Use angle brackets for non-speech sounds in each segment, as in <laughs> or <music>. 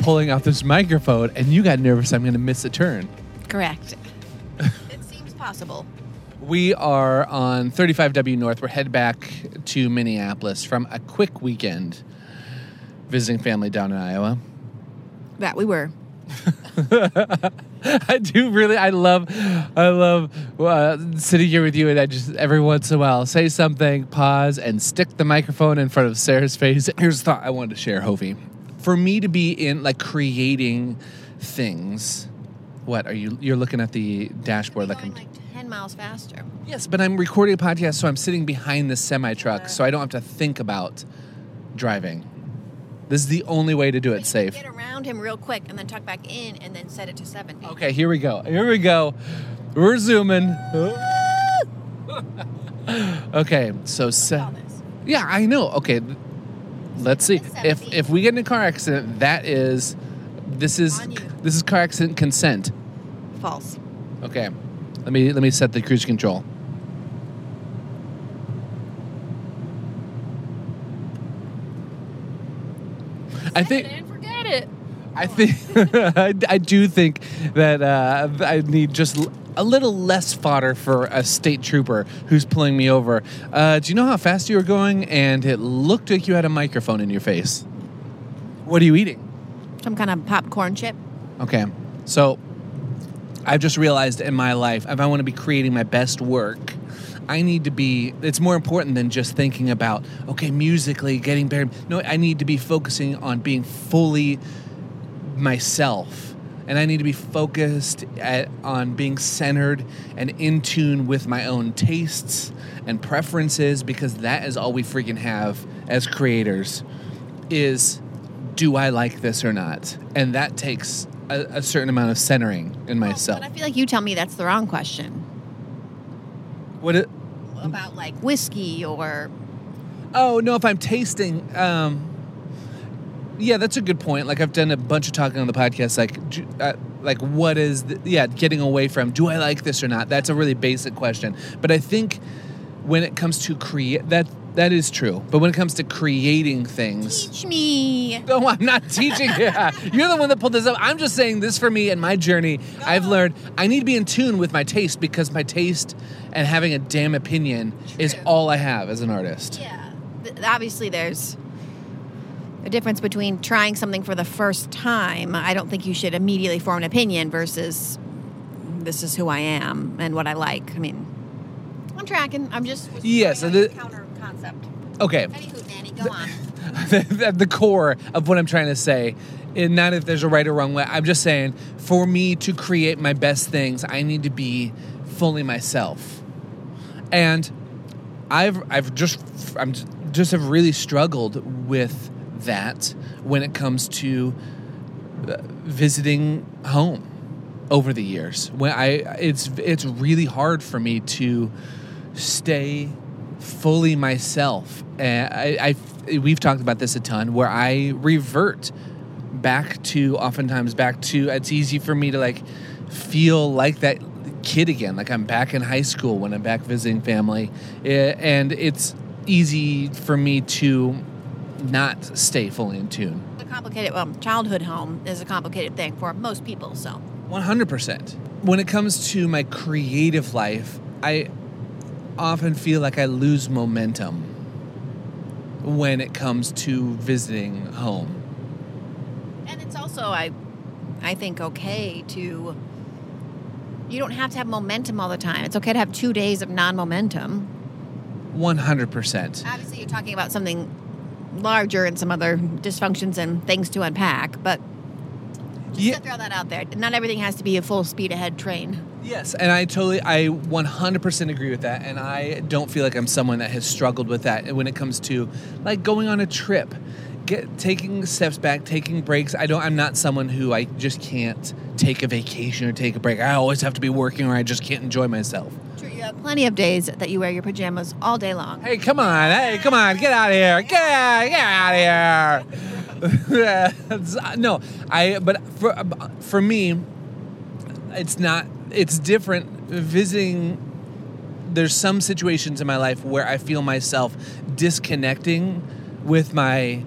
pulling out this microphone, and you got nervous I'm going to miss a turn. Correct. <laughs> it seems possible. We are on 35W North. We're head back to Minneapolis from a quick weekend visiting family down in Iowa. That we were. <laughs> I do really. I love. I love uh, sitting here with you, and I just every once in a while say something, pause, and stick the microphone in front of Sarah's face. Here's a thought I wanted to share, Hovey. For me to be in like creating things. What are you? You're looking at the dashboard like I'm. Like 10 miles faster. Yes, but I'm recording a podcast, so I'm sitting behind the semi truck, so I don't have to think about driving. This is the only way to do it safe. Get around him real quick and then tuck back in and then set it to 70. Okay, here we go. Here we go. We're zooming. <laughs> okay, so se- yeah, I know. Okay, let's see. If if we get in a car accident, that is this is this is car accident consent. False. Okay, let me let me set the cruise control. I think And forget it. I think <laughs> I, I do think that uh, I need just l- a little less fodder for a state trooper who's pulling me over. Uh, do you know how fast you were going? And it looked like you had a microphone in your face. What are you eating? Some kind of popcorn chip. Okay, so I've just realized in my life, if I want to be creating my best work, I need to be. It's more important than just thinking about okay, musically getting better. No, I need to be focusing on being fully myself, and I need to be focused at, on being centered and in tune with my own tastes and preferences, because that is all we freaking have as creators. Is do I like this or not? And that takes a, a certain amount of centering in myself. But I feel like you tell me that's the wrong question. What it, About like whiskey or Oh no! If I'm tasting, um, yeah, that's a good point. Like I've done a bunch of talking on the podcast. Like, do- uh, like what is? The, yeah, getting away from. Do I like this or not? That's a really basic question. But I think when it comes to create, that that is true. But when it comes to creating things, teach me. no, I'm not teaching. Yeah, <laughs> <laughs> you're the one that pulled this up. I'm just saying this for me and my journey. I've learned I need to be in tune with my taste because my taste and having a damn opinion is all I have as an artist. Yeah. Th- Obviously, there's a difference between trying something for the first time. I don't think you should immediately form an opinion versus this is who I am and what I like. I mean, I'm tracking. I'm just Yes, the- counter concept. Okay, Anywho, Danny, go on. <laughs> at the core of what I'm trying to say. And not if there's a right or wrong way. I'm just saying, for me to create my best things, I need to be fully myself. And I've I've just I'm just have really struggled with that when it comes to uh, visiting home over the years. When I it's it's really hard for me to stay fully myself. And I, I we've talked about this a ton where I revert back to oftentimes back to it's easy for me to like feel like that kid again like i'm back in high school when i'm back visiting family Eh, and it's easy for me to not stay fully in tune The complicated well, childhood home is a complicated thing for most people. So 100%. When it comes to my creative life, I often feel like I lose momentum when it comes to visiting home. And it's also I I think okay to you don't have to have momentum all the time. It's okay to have 2 days of non-momentum. 100%. Obviously you're talking about something larger and some other dysfunctions and things to unpack, but just Yeah. to throw that out there. Not everything has to be a full speed ahead train. Yes, and I totally, I 100% agree with that. And I don't feel like I'm someone that has struggled with that when it comes to like going on a trip, get taking steps back, taking breaks. I don't, I'm not someone who I just can't take a vacation or take a break. I always have to be working or I just can't enjoy myself. True, you have plenty of days that you wear your pajamas all day long. Hey, come on. Hey, come on. Get out of here. Get, out! get out of here. <laughs> no, I, but for, for me, it's not, it's different visiting. There's some situations in my life where I feel myself disconnecting with my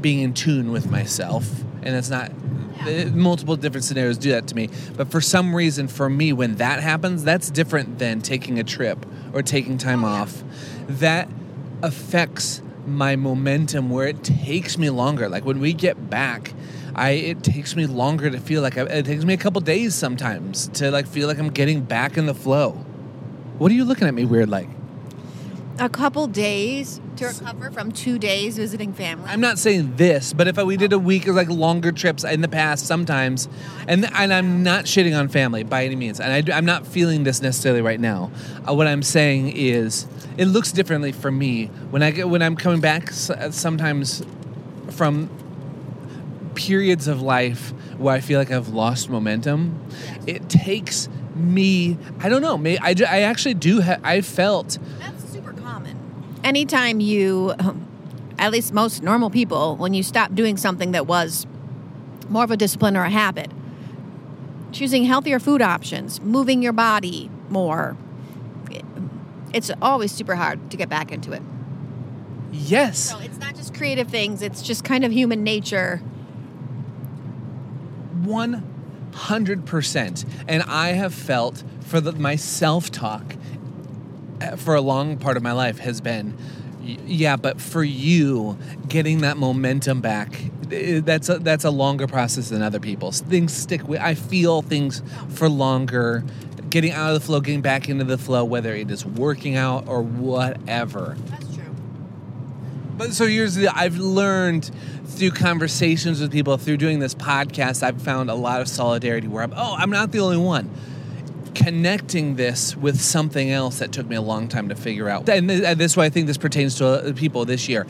being in tune with myself. And it's not Uh, Multiple different scenarios do that to me. But for some reason, for me, when that happens, that's different than taking a trip or taking time off. That affects my momentum where it takes me longer. Like when we get back, I it takes me longer to feel like I, it takes me a couple days sometimes to like feel like I'm getting back in the flow. What are you looking at me weird like? A couple days to recover from two days visiting family. I'm not saying this, but if we did a week of like longer trips in the past, sometimes, and and I'm not shitting on family by any means, and I, am not feeling this necessarily right now. Uh, what I'm saying is, it looks differently for me when I get when I'm coming back. Sometimes from periods of life where I feel like I've lost momentum, it takes me. I don't know. May I, I actually do. Ha- I felt That's. Anytime you, at least most normal people, when you stop doing something that was more of a discipline or a habit, choosing healthier food options, moving your body more, it's always super hard to get back into it. yes. So it's not just creative things, it's just kind of human nature. 100% and i have felt for the, my self-talk uh, for a long part of my life has been yeah but for you getting that momentum back that's a, that's a longer process than other people's things stick with i feel things for longer getting out of the flow getting back into the flow whether it is working out or whatever That's true. but so here's the I've learned through conversations with people, through doing this podcast, I've found a lot of solidarity where I'm, oh, I'm not the only one. Connecting this with something else that took me a long time to figure out. And this is why I think this pertains to uh, people this year.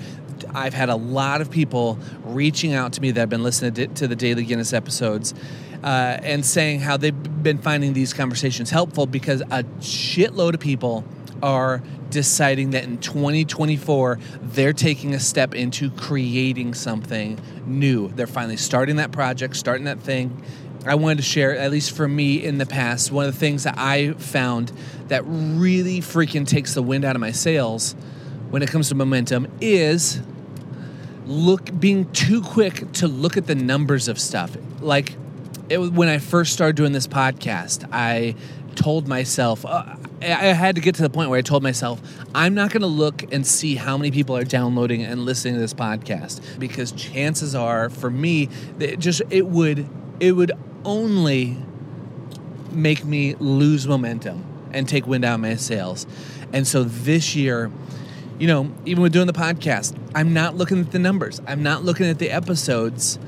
I've had a lot of people reaching out to me that have been listening to, the Daily Guinness episodes uh, and saying how they've been finding these conversations helpful because a shitload of people are deciding that in 2024 they're taking a step into creating something new. They're finally starting that project, starting that thing. I wanted to share, at least for me in the past, one of the things that I found that really freaking takes the wind out of my sails when it comes to momentum is look being too quick to look at the numbers of stuff. Like it when I first started doing this podcast, I told myself uh, I had to get to the point where I told myself I'm not going to look and see how many people are downloading and listening to this podcast because chances are for me that it just it would it would only make me lose momentum and take wind out of my sails. And so this year, you know, even with doing the podcast, I'm not looking at the numbers. I'm not looking at the episodes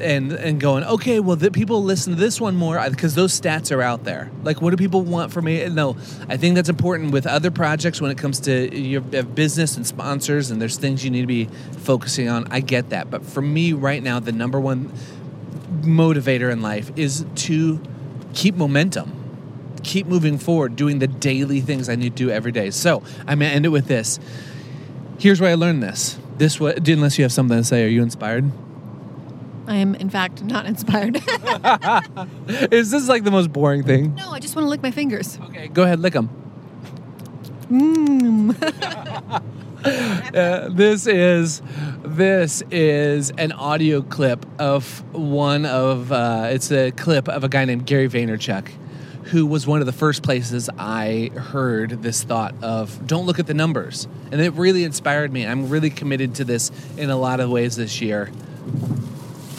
and and going, okay, well, the people listen to this one more because those stats are out there. Like, what do people want from me? No, I think that's important with other projects when it comes to your uh, business and sponsors, and there's things you need to be focusing on. I get that, but for me right now, the number one motivator in life is to keep momentum keep moving forward doing the daily things i need to do every day so i'm to end it with this here's where i learned this this what unless you have something to say are you inspired I am, in fact, not inspired. <laughs> is this like the most boring thing no, I just want to lick my fingers. okay go ahead lick them Mm. <laughs> Uh, this is this is an audio clip of one of uh, it's a clip of a guy named Gary Vaynerchuk who was one of the first places I heard this thought of don't look at the numbers. And it really inspired me. I'm really committed to this in a lot of ways this year.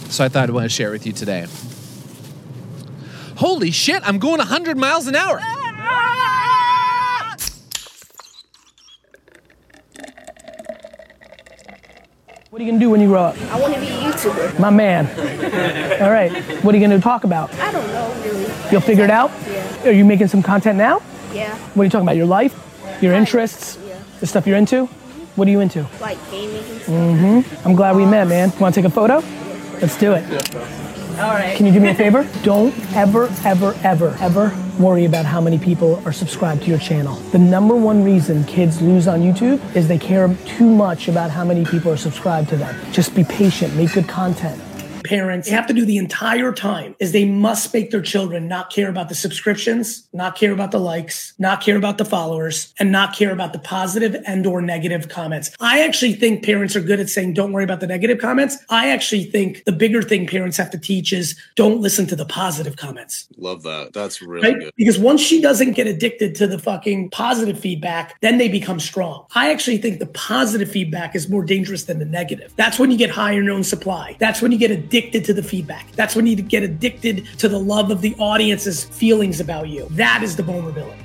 So I thought I'd want to share it with you today. Holy shit I'm going 100 miles an hour What are you gonna do when you grow up? I want to be a YouTuber. My man. All right. What are you gonna talk about? I don't know really. You'll figure it out? Yeah. Are you making some content now? Yeah. What are you talking about? Your life? Your interests? Yeah. The stuff you're into? What are you into? Like gaming and stuff. Mm-hmm. I'm glad we met, man. Wanna take a photo? Let's do it. All right. Can you do me a favor? Don't ever, ever, ever, ever worry about how many people are subscribed to your channel. The number one reason kids lose on YouTube is they care too much about how many people are subscribed to them. Just be patient, make good content. Parents have to do the entire time is they must make their children not care about the subscriptions, not care about the likes, not care about the followers, and not care about the positive and or negative comments. I actually think parents are good at saying, don't worry about the negative comments. I actually think the bigger thing parents have to teach is don't listen to the positive comments. Love that. That's really Right? good. Because once she doesn't get addicted to the fucking positive feedback, then they become strong. I actually think the positive feedback is more dangerous than the negative. That's when you get high in your own supply. That's when you get addicted to the feedback. That's when you get addicted to the love of the audience's feelings about you. That is the vulnerability.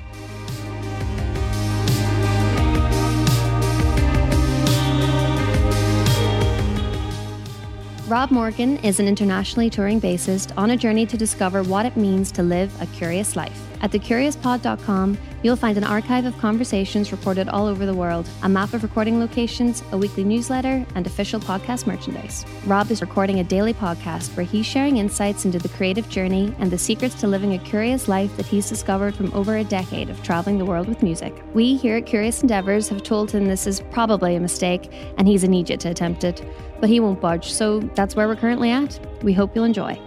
Rob Morgan is an internationally touring bassist on a journey to discover what it means to live a curious life. At thecuriouspod.com, you'll find an archive of conversations recorded all over the world, a map of recording locations, a weekly newsletter, and official podcast merchandise. Rob is recording a daily podcast where he's sharing insights into the creative journey and the secrets to living a curious life that he's discovered from over a decade of traveling the world with music. We here at Curious Endeavors have told him this is probably a mistake and he's an idiot to attempt it, but he won't budge, so that's where we're currently at. We hope you'll enjoy.